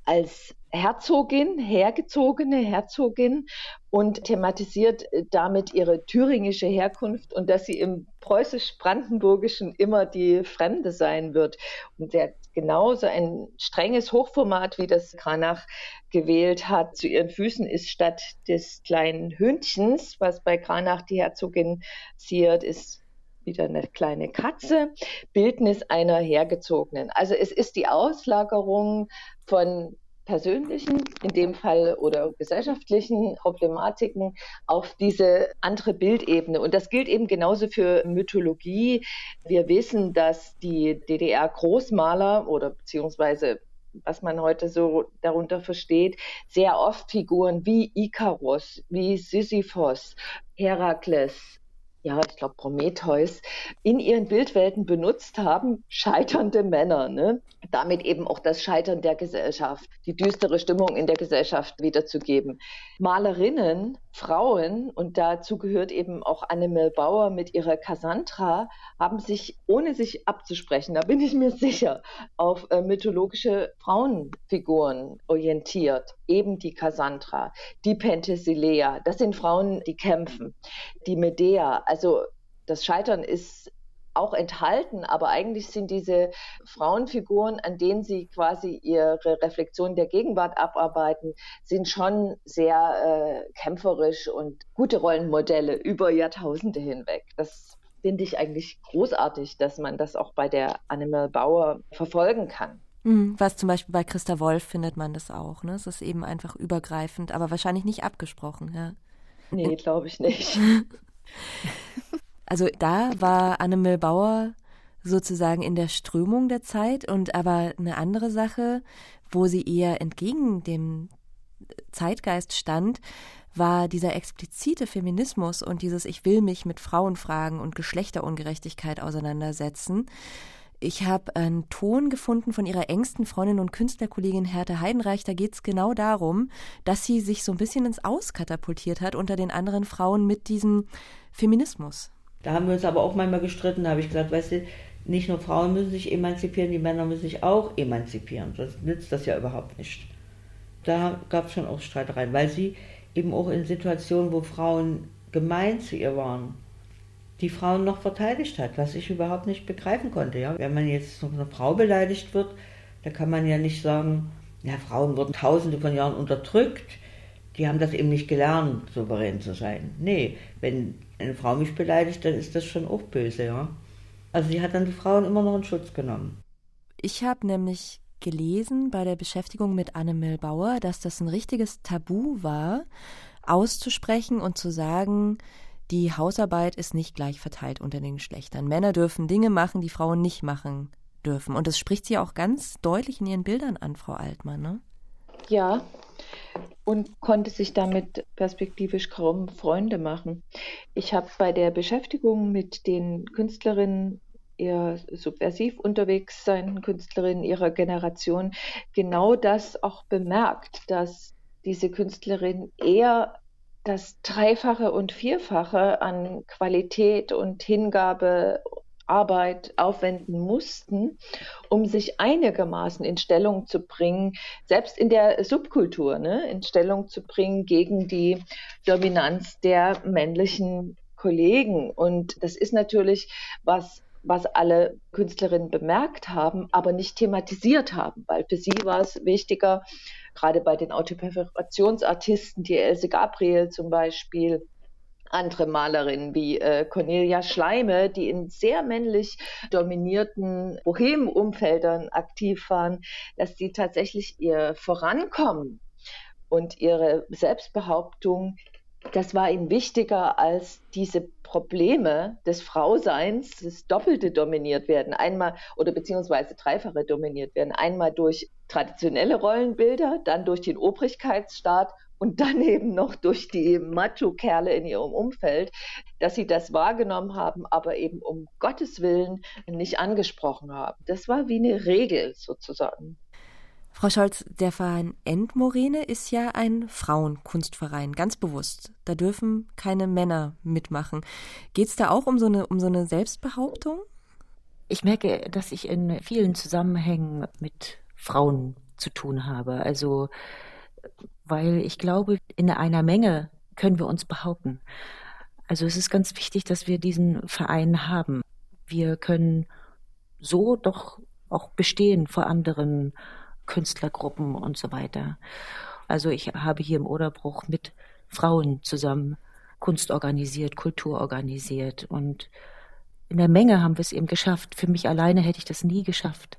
als Herzogin, hergezogene Herzogin und thematisiert damit ihre thüringische Herkunft und dass sie im preußisch-brandenburgischen immer die Fremde sein wird. Und hat genauso ein strenges Hochformat, wie das Kranach gewählt hat. Zu ihren Füßen ist statt des kleinen Hündchens, was bei Kranach die Herzogin ziert, ist wieder eine kleine Katze, Bildnis einer hergezogenen. Also es ist die Auslagerung von persönlichen, in dem Fall oder gesellschaftlichen Problematiken auf diese andere Bildebene. Und das gilt eben genauso für Mythologie. Wir wissen, dass die DDR-Großmaler oder beziehungsweise was man heute so darunter versteht, sehr oft Figuren wie Ikarus, wie Sisyphos, Herakles, ja, ich glaube Prometheus, in ihren Bildwelten benutzt haben, scheiternde Männer. Ne? Damit eben auch das Scheitern der Gesellschaft, die düstere Stimmung in der Gesellschaft wiederzugeben. Malerinnen, Frauen, und dazu gehört eben auch Annemel Bauer mit ihrer Cassandra, haben sich, ohne sich abzusprechen, da bin ich mir sicher, auf äh, mythologische Frauenfiguren orientiert. Eben die Cassandra, die Penthesilea, das sind Frauen, die kämpfen. Die Medea, also das Scheitern ist auch enthalten, aber eigentlich sind diese Frauenfiguren, an denen sie quasi ihre Reflexion der Gegenwart abarbeiten, sind schon sehr äh, kämpferisch und gute Rollenmodelle über Jahrtausende hinweg. Das finde ich eigentlich großartig, dass man das auch bei der Animal Bauer verfolgen kann. Mhm, was zum Beispiel bei Christa Wolf findet man das auch. Ne? Es ist eben einfach übergreifend, aber wahrscheinlich nicht abgesprochen. Ja. Nee, glaube ich nicht. (laughs) Also da war Annemel Bauer sozusagen in der Strömung der Zeit und aber eine andere Sache, wo sie eher entgegen dem Zeitgeist stand, war dieser explizite Feminismus und dieses Ich will mich mit Frauenfragen und Geschlechterungerechtigkeit auseinandersetzen. Ich habe einen Ton gefunden von ihrer engsten Freundin und Künstlerkollegin Hertha Heidenreich. Da geht es genau darum, dass sie sich so ein bisschen ins Auskatapultiert hat unter den anderen Frauen mit diesem Feminismus. Da haben wir uns aber auch manchmal gestritten. Da habe ich gesagt, weißt du, nicht nur Frauen müssen sich emanzipieren, die Männer müssen sich auch emanzipieren. Sonst nützt das ja überhaupt nicht. Da gab es schon auch Streitereien, weil sie eben auch in Situationen, wo Frauen gemein zu ihr waren, die Frauen noch verteidigt hat, was ich überhaupt nicht begreifen konnte. Ja? Wenn man jetzt von einer Frau beleidigt wird, da kann man ja nicht sagen, ja, Frauen wurden tausende von Jahren unterdrückt, die haben das eben nicht gelernt, souverän zu sein. Nee, wenn eine Frau mich beleidigt, dann ist das schon auch böse, ja. Also sie hat dann die Frauen immer noch in Schutz genommen. Ich habe nämlich gelesen bei der Beschäftigung mit Annemel Bauer, dass das ein richtiges Tabu war, auszusprechen und zu sagen, die Hausarbeit ist nicht gleich verteilt unter den Geschlechtern. Männer dürfen Dinge machen, die Frauen nicht machen dürfen. Und das spricht sie auch ganz deutlich in ihren Bildern an, Frau Altmann, ne? Ja, und konnte sich damit perspektivisch kaum Freunde machen. Ich habe bei der Beschäftigung mit den Künstlerinnen eher subversiv unterwegs sein Künstlerinnen ihrer Generation genau das auch bemerkt, dass diese Künstlerin eher das Dreifache und Vierfache an Qualität und Hingabe Arbeit aufwenden mussten, um sich einigermaßen in Stellung zu bringen, selbst in der Subkultur, ne, in Stellung zu bringen gegen die Dominanz der männlichen Kollegen. Und das ist natürlich was, was alle Künstlerinnen bemerkt haben, aber nicht thematisiert haben, weil für sie war es wichtiger, gerade bei den Autoperforationsartisten, die Else Gabriel zum Beispiel, andere Malerinnen wie äh, Cornelia Schleime, die in sehr männlich dominierten Bohem-Umfeldern aktiv waren, dass die tatsächlich ihr Vorankommen und ihre Selbstbehauptung, das war ihnen wichtiger als diese Probleme des Frauseins, das Doppelte dominiert werden, einmal oder beziehungsweise Dreifache dominiert werden, einmal durch traditionelle Rollenbilder, dann durch den Obrigkeitsstaat und dann (laughs) eben noch durch die Macho-Kerle in ihrem Umfeld, dass sie das wahrgenommen haben, aber eben um Gottes Willen nicht angesprochen haben. Das war wie eine Regel sozusagen. Frau Scholz, der Verein Endmorene ist ja ein Frauenkunstverein, ganz bewusst. Da dürfen keine Männer mitmachen. Geht es da auch um so, eine, um so eine Selbstbehauptung? Ich merke, dass ich in vielen Zusammenhängen mit Frauen zu tun habe. Also weil ich glaube, in einer Menge können wir uns behaupten. Also es ist ganz wichtig, dass wir diesen Verein haben. Wir können so doch auch bestehen vor anderen Künstlergruppen und so weiter. Also ich habe hier im Oderbruch mit Frauen zusammen Kunst organisiert, Kultur organisiert und in der Menge haben wir es eben geschafft. Für mich alleine hätte ich das nie geschafft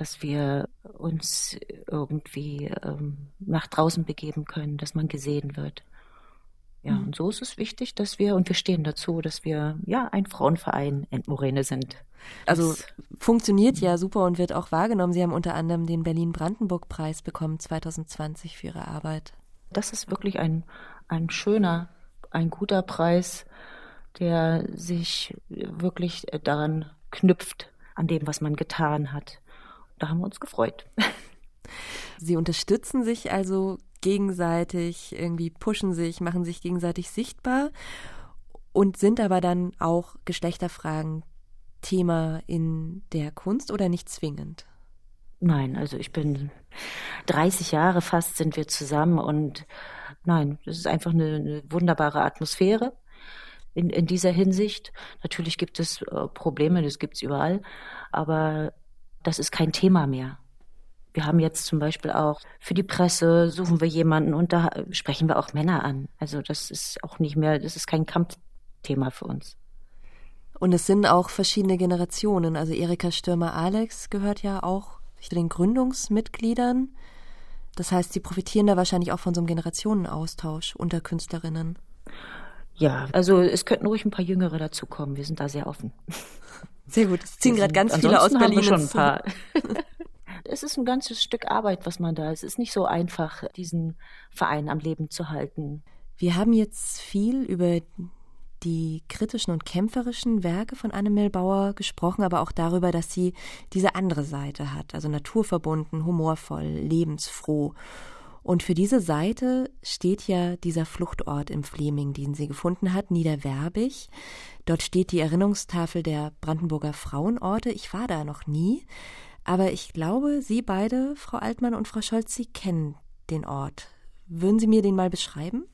dass wir uns irgendwie ähm, nach draußen begeben können, dass man gesehen wird. Ja, mhm. und so ist es wichtig, dass wir, und wir stehen dazu, dass wir ja ein Frauenverein Endmorene sind. Also das, funktioniert ja super und wird auch wahrgenommen. Sie haben unter anderem den Berlin-Brandenburg-Preis bekommen 2020 für Ihre Arbeit. Das ist wirklich ein, ein schöner, ein guter Preis, der sich wirklich daran knüpft, an dem, was man getan hat da haben wir uns gefreut. (laughs) Sie unterstützen sich also gegenseitig, irgendwie pushen sich, machen sich gegenseitig sichtbar und sind aber dann auch Geschlechterfragen Thema in der Kunst oder nicht zwingend? Nein, also ich bin 30 Jahre fast sind wir zusammen und nein, es ist einfach eine, eine wunderbare Atmosphäre in, in dieser Hinsicht. Natürlich gibt es äh, Probleme, das gibt es überall, aber das ist kein Thema mehr. Wir haben jetzt zum Beispiel auch für die Presse suchen wir jemanden und da sprechen wir auch Männer an. Also das ist auch nicht mehr, das ist kein Kampfthema für uns. Und es sind auch verschiedene Generationen. Also Erika Stürmer-Alex gehört ja auch zu den Gründungsmitgliedern. Das heißt, sie profitieren da wahrscheinlich auch von so einem Generationenaustausch unter Künstlerinnen. Ja, also es könnten ruhig ein paar Jüngere dazukommen. Wir sind da sehr offen. Sehr gut. Es ziehen gerade ganz viele aus Berlin. schon ein paar. Es ist ein ganzes Stück Arbeit, was man da. Es ist nicht so einfach, diesen Verein am Leben zu halten. Wir haben jetzt viel über die kritischen und kämpferischen Werke von Annemel Bauer gesprochen, aber auch darüber, dass sie diese andere Seite hat, also naturverbunden, humorvoll, lebensfroh. Und für diese Seite steht ja dieser Fluchtort im Fleming, den sie gefunden hat, Niederwerbig. Dort steht die Erinnerungstafel der Brandenburger Frauenorte. Ich war da noch nie, aber ich glaube, Sie beide, Frau Altmann und Frau Scholz, Sie kennen den Ort. Würden Sie mir den mal beschreiben?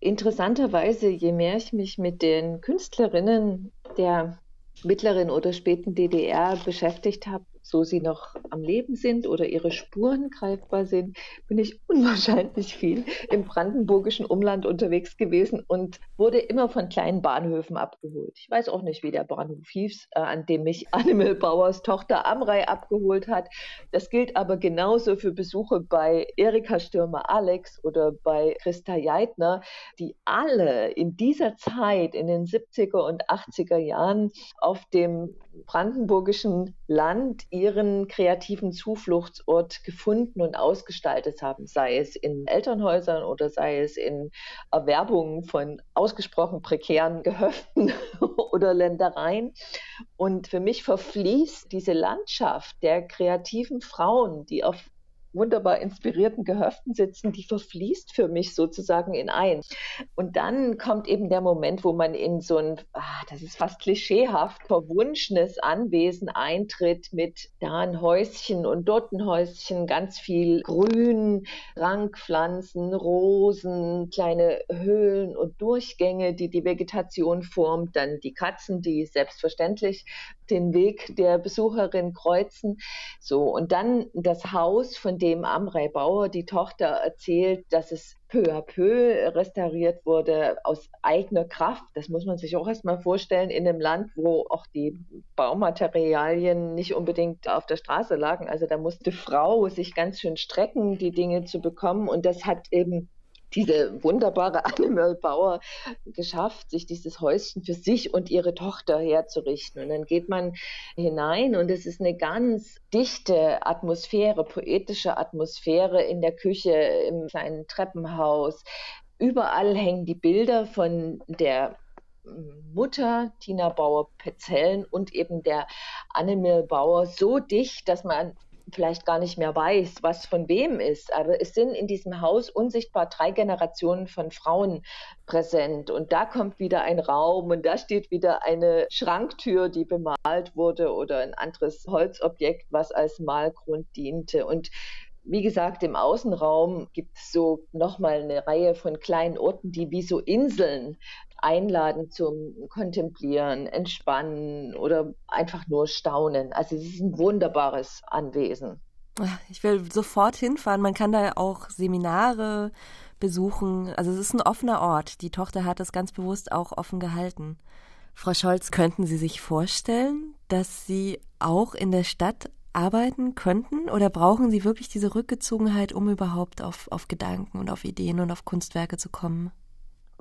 Interessanterweise, je mehr ich mich mit den Künstlerinnen der mittleren oder späten DDR beschäftigt habe, so sie noch am Leben sind oder ihre Spuren greifbar sind, bin ich unwahrscheinlich viel im brandenburgischen Umland unterwegs gewesen und wurde immer von kleinen Bahnhöfen abgeholt. Ich weiß auch nicht, wie der Bahnhof hieß, äh, an dem mich (laughs) Animal Bauers Tochter Amrei abgeholt hat. Das gilt aber genauso für Besuche bei Erika Stürmer Alex oder bei Christa Jeitner, die alle in dieser Zeit, in den 70er und 80er Jahren auf dem brandenburgischen Land ihren kreativen Zufluchtsort gefunden und ausgestaltet haben, sei es in Elternhäusern oder sei es in Erwerbungen von ausgesprochen prekären (laughs) Gehöften (laughs) oder Ländereien. Und für mich verfließt diese Landschaft der kreativen Frauen, die auf wunderbar inspirierten Gehöften sitzen, die verfließt für mich sozusagen in ein. Und dann kommt eben der Moment, wo man in so ein, ah, das ist fast klischeehaft, verwunschenes Anwesen eintritt mit da ein Häuschen und dort ein Häuschen, ganz viel Grün, Rankpflanzen, Rosen, kleine Höhlen und Durchgänge, die die Vegetation formt, dann die Katzen, die selbstverständlich den Weg der Besucherin kreuzen. So, und dann das Haus, von dem Amrei Bauer die Tochter erzählt, dass es peu à peu restauriert wurde aus eigener Kraft. Das muss man sich auch erstmal vorstellen in einem Land, wo auch die Baumaterialien nicht unbedingt auf der Straße lagen. Also da musste Frau sich ganz schön strecken, die Dinge zu bekommen. Und das hat eben diese wunderbare Animal Bauer geschafft, sich dieses Häuschen für sich und ihre Tochter herzurichten. Und dann geht man hinein und es ist eine ganz dichte Atmosphäre, poetische Atmosphäre in der Küche, im kleinen Treppenhaus. Überall hängen die Bilder von der Mutter Tina Bauer-Petzellen und eben der Annemil Bauer so dicht, dass man vielleicht gar nicht mehr weiß, was von wem ist. Aber es sind in diesem Haus unsichtbar drei Generationen von Frauen präsent. Und da kommt wieder ein Raum und da steht wieder eine Schranktür, die bemalt wurde oder ein anderes Holzobjekt, was als Malgrund diente. Und wie gesagt, im Außenraum gibt es so nochmal eine Reihe von kleinen Orten, die wie so Inseln einladen zum Kontemplieren, Entspannen oder einfach nur Staunen. Also es ist ein wunderbares Anwesen. Ich will sofort hinfahren. Man kann da auch Seminare besuchen. Also es ist ein offener Ort. Die Tochter hat das ganz bewusst auch offen gehalten. Frau Scholz, könnten Sie sich vorstellen, dass Sie auch in der Stadt arbeiten könnten? Oder brauchen Sie wirklich diese Rückgezogenheit, um überhaupt auf, auf Gedanken und auf Ideen und auf Kunstwerke zu kommen?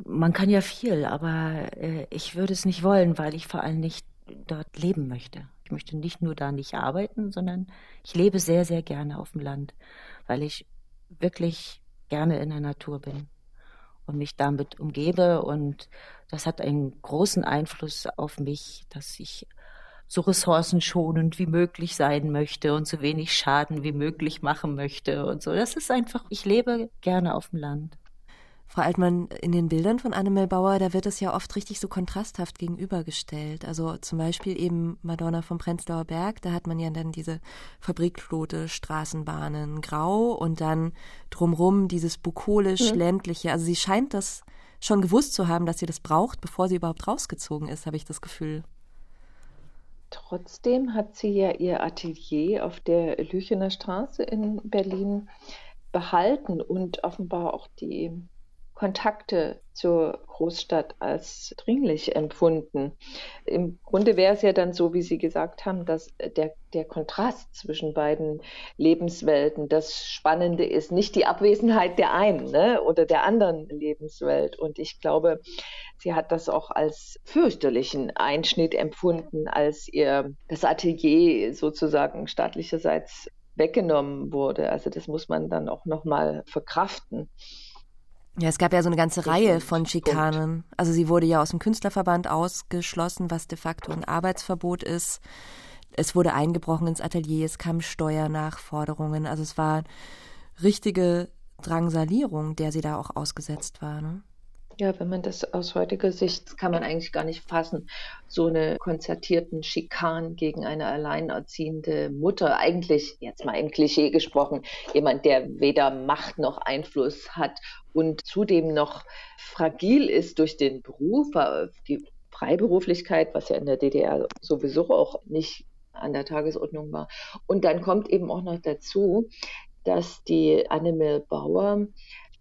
Man kann ja viel, aber äh, ich würde es nicht wollen, weil ich vor allem nicht dort leben möchte. Ich möchte nicht nur da nicht arbeiten, sondern ich lebe sehr, sehr gerne auf dem Land, weil ich wirklich gerne in der Natur bin und mich damit umgebe. Und das hat einen großen Einfluss auf mich, dass ich so ressourcenschonend wie möglich sein möchte und so wenig Schaden wie möglich machen möchte und so. Das ist einfach, ich lebe gerne auf dem Land. Frau Altmann, in den Bildern von Annemel Bauer, da wird es ja oft richtig so kontrasthaft gegenübergestellt. Also zum Beispiel eben Madonna vom Prenzlauer Berg, da hat man ja dann diese Fabrikflote, Straßenbahnen, grau und dann drumrum dieses bukolisch-ländliche. Also sie scheint das schon gewusst zu haben, dass sie das braucht, bevor sie überhaupt rausgezogen ist, habe ich das Gefühl. Trotzdem hat sie ja ihr Atelier auf der Lüchener Straße in Berlin behalten und offenbar auch die Kontakte zur Großstadt als dringlich empfunden. Im Grunde wäre es ja dann so, wie Sie gesagt haben, dass der, der Kontrast zwischen beiden Lebenswelten das Spannende ist, nicht die Abwesenheit der einen ne, oder der anderen Lebenswelt. Und ich glaube, sie hat das auch als fürchterlichen Einschnitt empfunden, als ihr das Atelier sozusagen staatlicherseits weggenommen wurde. Also das muss man dann auch nochmal verkraften. Ja, es gab ja so eine ganze Reihe von Schikanen. Also sie wurde ja aus dem Künstlerverband ausgeschlossen, was de facto ein Arbeitsverbot ist. Es wurde eingebrochen ins Atelier, es kamen Steuernachforderungen. Also es war richtige Drangsalierung, der sie da auch ausgesetzt war. Ne? Ja, wenn man das aus heutiger Sicht kann man eigentlich gar nicht fassen. So eine konzertierten Schikan gegen eine alleinerziehende Mutter. Eigentlich, jetzt mal im Klischee gesprochen, jemand, der weder Macht noch Einfluss hat und zudem noch fragil ist durch den Beruf, äh, die Freiberuflichkeit, was ja in der DDR sowieso auch nicht an der Tagesordnung war. Und dann kommt eben auch noch dazu, dass die Annemel Bauer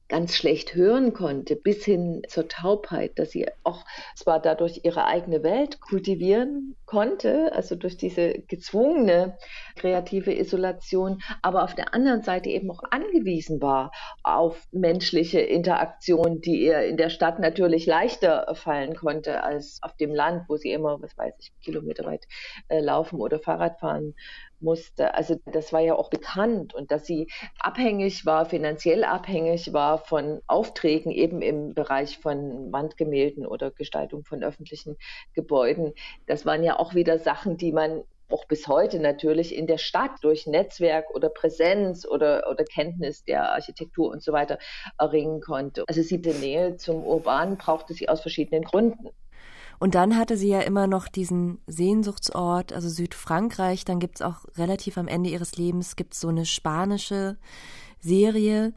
ganz schlecht hören konnte, bis hin zur Taubheit, dass sie auch zwar dadurch ihre eigene Welt kultivieren konnte, also durch diese gezwungene kreative Isolation, aber auf der anderen Seite eben auch angewiesen war auf menschliche Interaktion, die ihr in der Stadt natürlich leichter fallen konnte als auf dem Land, wo sie immer, was weiß ich, Kilometer weit äh, laufen oder Fahrrad fahren musste. Also das war ja auch bekannt und dass sie abhängig war, finanziell abhängig war von Aufträgen eben im Bereich von Wandgemälden oder Gestaltung von öffentlichen Gebäuden. Das waren ja auch wieder Sachen, die man auch bis heute natürlich in der Stadt durch Netzwerk oder Präsenz oder, oder Kenntnis der Architektur und so weiter erringen konnte. Also sie die Nähe zum Urbanen brauchte sie aus verschiedenen Gründen. Und dann hatte sie ja immer noch diesen Sehnsuchtsort, also Südfrankreich. Dann gibt's auch relativ am Ende ihres Lebens gibt's so eine spanische Serie.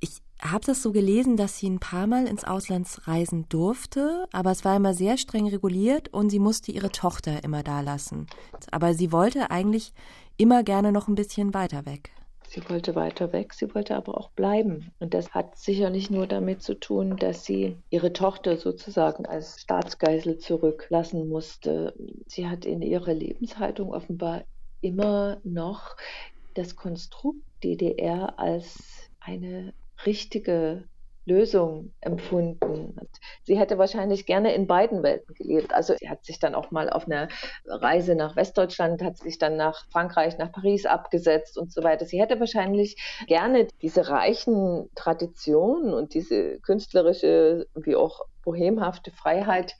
Ich habe das so gelesen, dass sie ein paar Mal ins Ausland reisen durfte, aber es war immer sehr streng reguliert und sie musste ihre Tochter immer da lassen. Aber sie wollte eigentlich immer gerne noch ein bisschen weiter weg. Sie wollte weiter weg, sie wollte aber auch bleiben. Und das hat sicherlich nur damit zu tun, dass sie ihre Tochter sozusagen als Staatsgeisel zurücklassen musste. Sie hat in ihrer Lebenshaltung offenbar immer noch das Konstrukt DDR als eine richtige Lösung empfunden. Sie hätte wahrscheinlich gerne in beiden Welten gelebt. Also sie hat sich dann auch mal auf einer Reise nach Westdeutschland, hat sich dann nach Frankreich, nach Paris abgesetzt und so weiter. Sie hätte wahrscheinlich gerne diese reichen Traditionen und diese künstlerische wie auch bohemhafte Freiheit,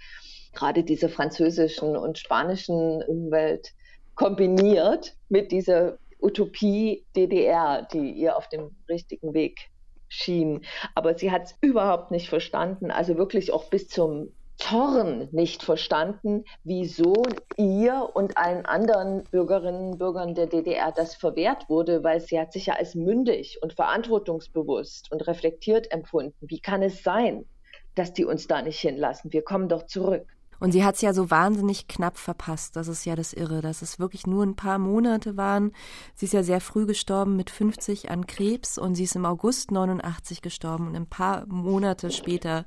gerade dieser französischen und spanischen Umwelt kombiniert mit dieser Utopie DDR, die ihr auf dem richtigen Weg schien. Aber sie hat es überhaupt nicht verstanden, also wirklich auch bis zum Zorn nicht verstanden, wieso ihr und allen anderen Bürgerinnen und Bürgern der DDR das verwehrt wurde, weil sie hat sich ja als mündig und verantwortungsbewusst und reflektiert empfunden. Wie kann es sein, dass die uns da nicht hinlassen? Wir kommen doch zurück. Und sie hat es ja so wahnsinnig knapp verpasst. Das ist ja das Irre, dass es wirklich nur ein paar Monate waren. Sie ist ja sehr früh gestorben mit 50 an Krebs und sie ist im August 89 gestorben und ein paar Monate später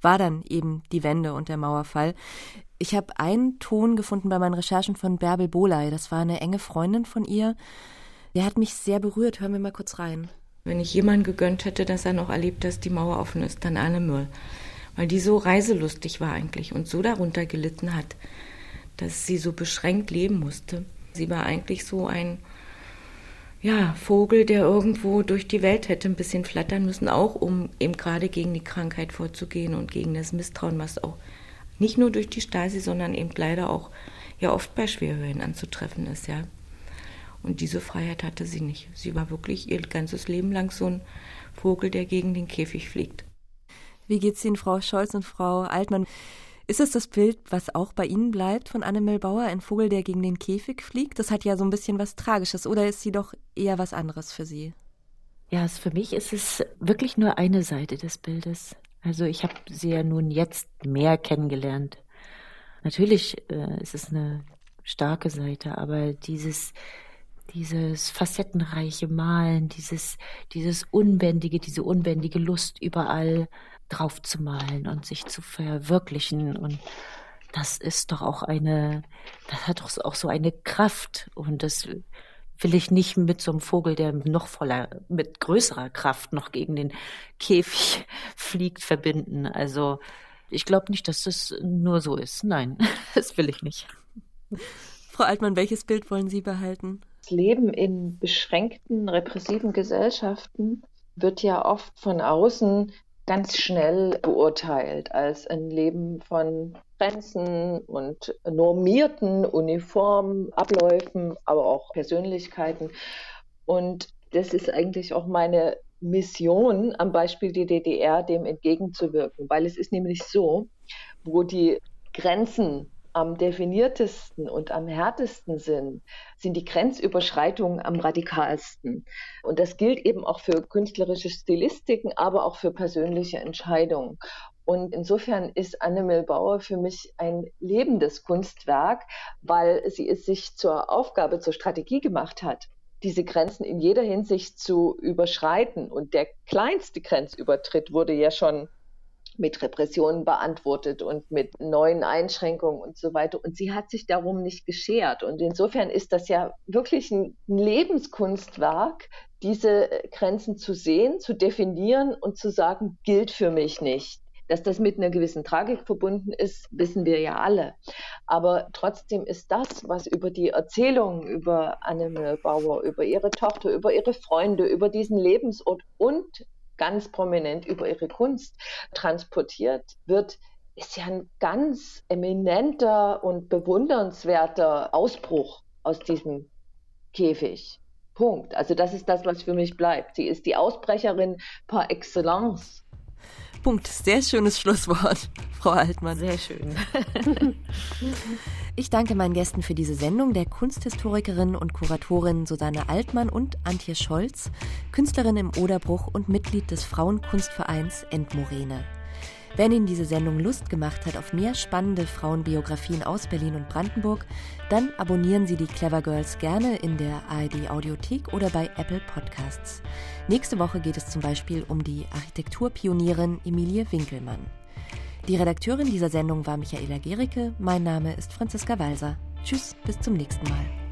war dann eben die Wende und der Mauerfall. Ich habe einen Ton gefunden bei meinen Recherchen von Bärbel Boley. Das war eine enge Freundin von ihr. Der hat mich sehr berührt. Hören wir mal kurz rein. Wenn ich jemanden gegönnt hätte, dass er noch erlebt, dass die Mauer offen ist, dann Anne Müll weil die so reiselustig war eigentlich und so darunter gelitten hat, dass sie so beschränkt leben musste. Sie war eigentlich so ein ja, Vogel, der irgendwo durch die Welt hätte ein bisschen flattern müssen, auch um eben gerade gegen die Krankheit vorzugehen und gegen das Misstrauen, was auch nicht nur durch die Stasi, sondern eben leider auch ja oft bei Schwerhöhen anzutreffen ist, ja. Und diese Freiheit hatte sie nicht. Sie war wirklich ihr ganzes Leben lang so ein Vogel, der gegen den Käfig fliegt. Wie geht's Ihnen, Frau Scholz und Frau Altmann? Ist es das Bild, was auch bei Ihnen bleibt von Annemel Bauer, ein Vogel, der gegen den Käfig fliegt? Das hat ja so ein bisschen was Tragisches, oder ist sie doch eher was anderes für Sie? Ja, für mich ist es wirklich nur eine Seite des Bildes. Also ich habe sie ja nun jetzt mehr kennengelernt. Natürlich äh, ist es eine starke Seite, aber dieses dieses facettenreiche Malen, dieses dieses unbändige, diese unbändige Lust überall drauf zu malen und sich zu verwirklichen. Und das ist doch auch eine, das hat doch auch so eine Kraft. Und das will ich nicht mit so einem Vogel, der noch voller, mit größerer Kraft noch gegen den Käfig (laughs) fliegt, verbinden. Also ich glaube nicht, dass das nur so ist. Nein, (laughs) das will ich nicht. Frau Altmann, welches Bild wollen Sie behalten? Das Leben in beschränkten, repressiven Gesellschaften wird ja oft von außen ganz schnell beurteilt als ein Leben von Grenzen und normierten Uniformabläufen, aber auch Persönlichkeiten. Und das ist eigentlich auch meine Mission, am Beispiel der DDR dem entgegenzuwirken, weil es ist nämlich so, wo die Grenzen am definiertesten und am härtesten sind, sind die Grenzüberschreitungen am radikalsten. Und das gilt eben auch für künstlerische Stilistiken, aber auch für persönliche Entscheidungen. Und insofern ist Annemel Bauer für mich ein lebendes Kunstwerk, weil sie es sich zur Aufgabe, zur Strategie gemacht hat, diese Grenzen in jeder Hinsicht zu überschreiten. Und der kleinste Grenzübertritt wurde ja schon mit Repressionen beantwortet und mit neuen Einschränkungen und so weiter. Und sie hat sich darum nicht geschert. Und insofern ist das ja wirklich ein Lebenskunstwerk, diese Grenzen zu sehen, zu definieren und zu sagen, gilt für mich nicht. Dass das mit einer gewissen Tragik verbunden ist, wissen wir ja alle. Aber trotzdem ist das, was über die Erzählungen über Anne Bauer, über ihre Tochter, über ihre Freunde, über diesen Lebensort und ganz prominent über ihre Kunst transportiert wird, ist ja ein ganz eminenter und bewundernswerter Ausbruch aus diesem Käfig. Punkt. Also das ist das, was für mich bleibt. Sie ist die Ausbrecherin par excellence. Punkt. Sehr schönes Schlusswort, (laughs) Frau Altmann. Sehr schön. ich danke meinen Gästen für diese Sendung, der Kunsthistorikerin und Kuratorin Susanne Altmann und Antje Scholz, Künstlerin im Oderbruch und Mitglied des Frauenkunstvereins Endmorene. Wenn Ihnen diese Sendung Lust gemacht hat auf mehr spannende Frauenbiografien aus Berlin und Brandenburg, dann abonnieren Sie die Clever Girls gerne in der ARD Audiothek oder bei Apple Podcasts. Nächste Woche geht es zum Beispiel um die Architekturpionierin Emilie Winkelmann. Die Redakteurin dieser Sendung war Michaela Gericke. Mein Name ist Franziska Walser. Tschüss, bis zum nächsten Mal.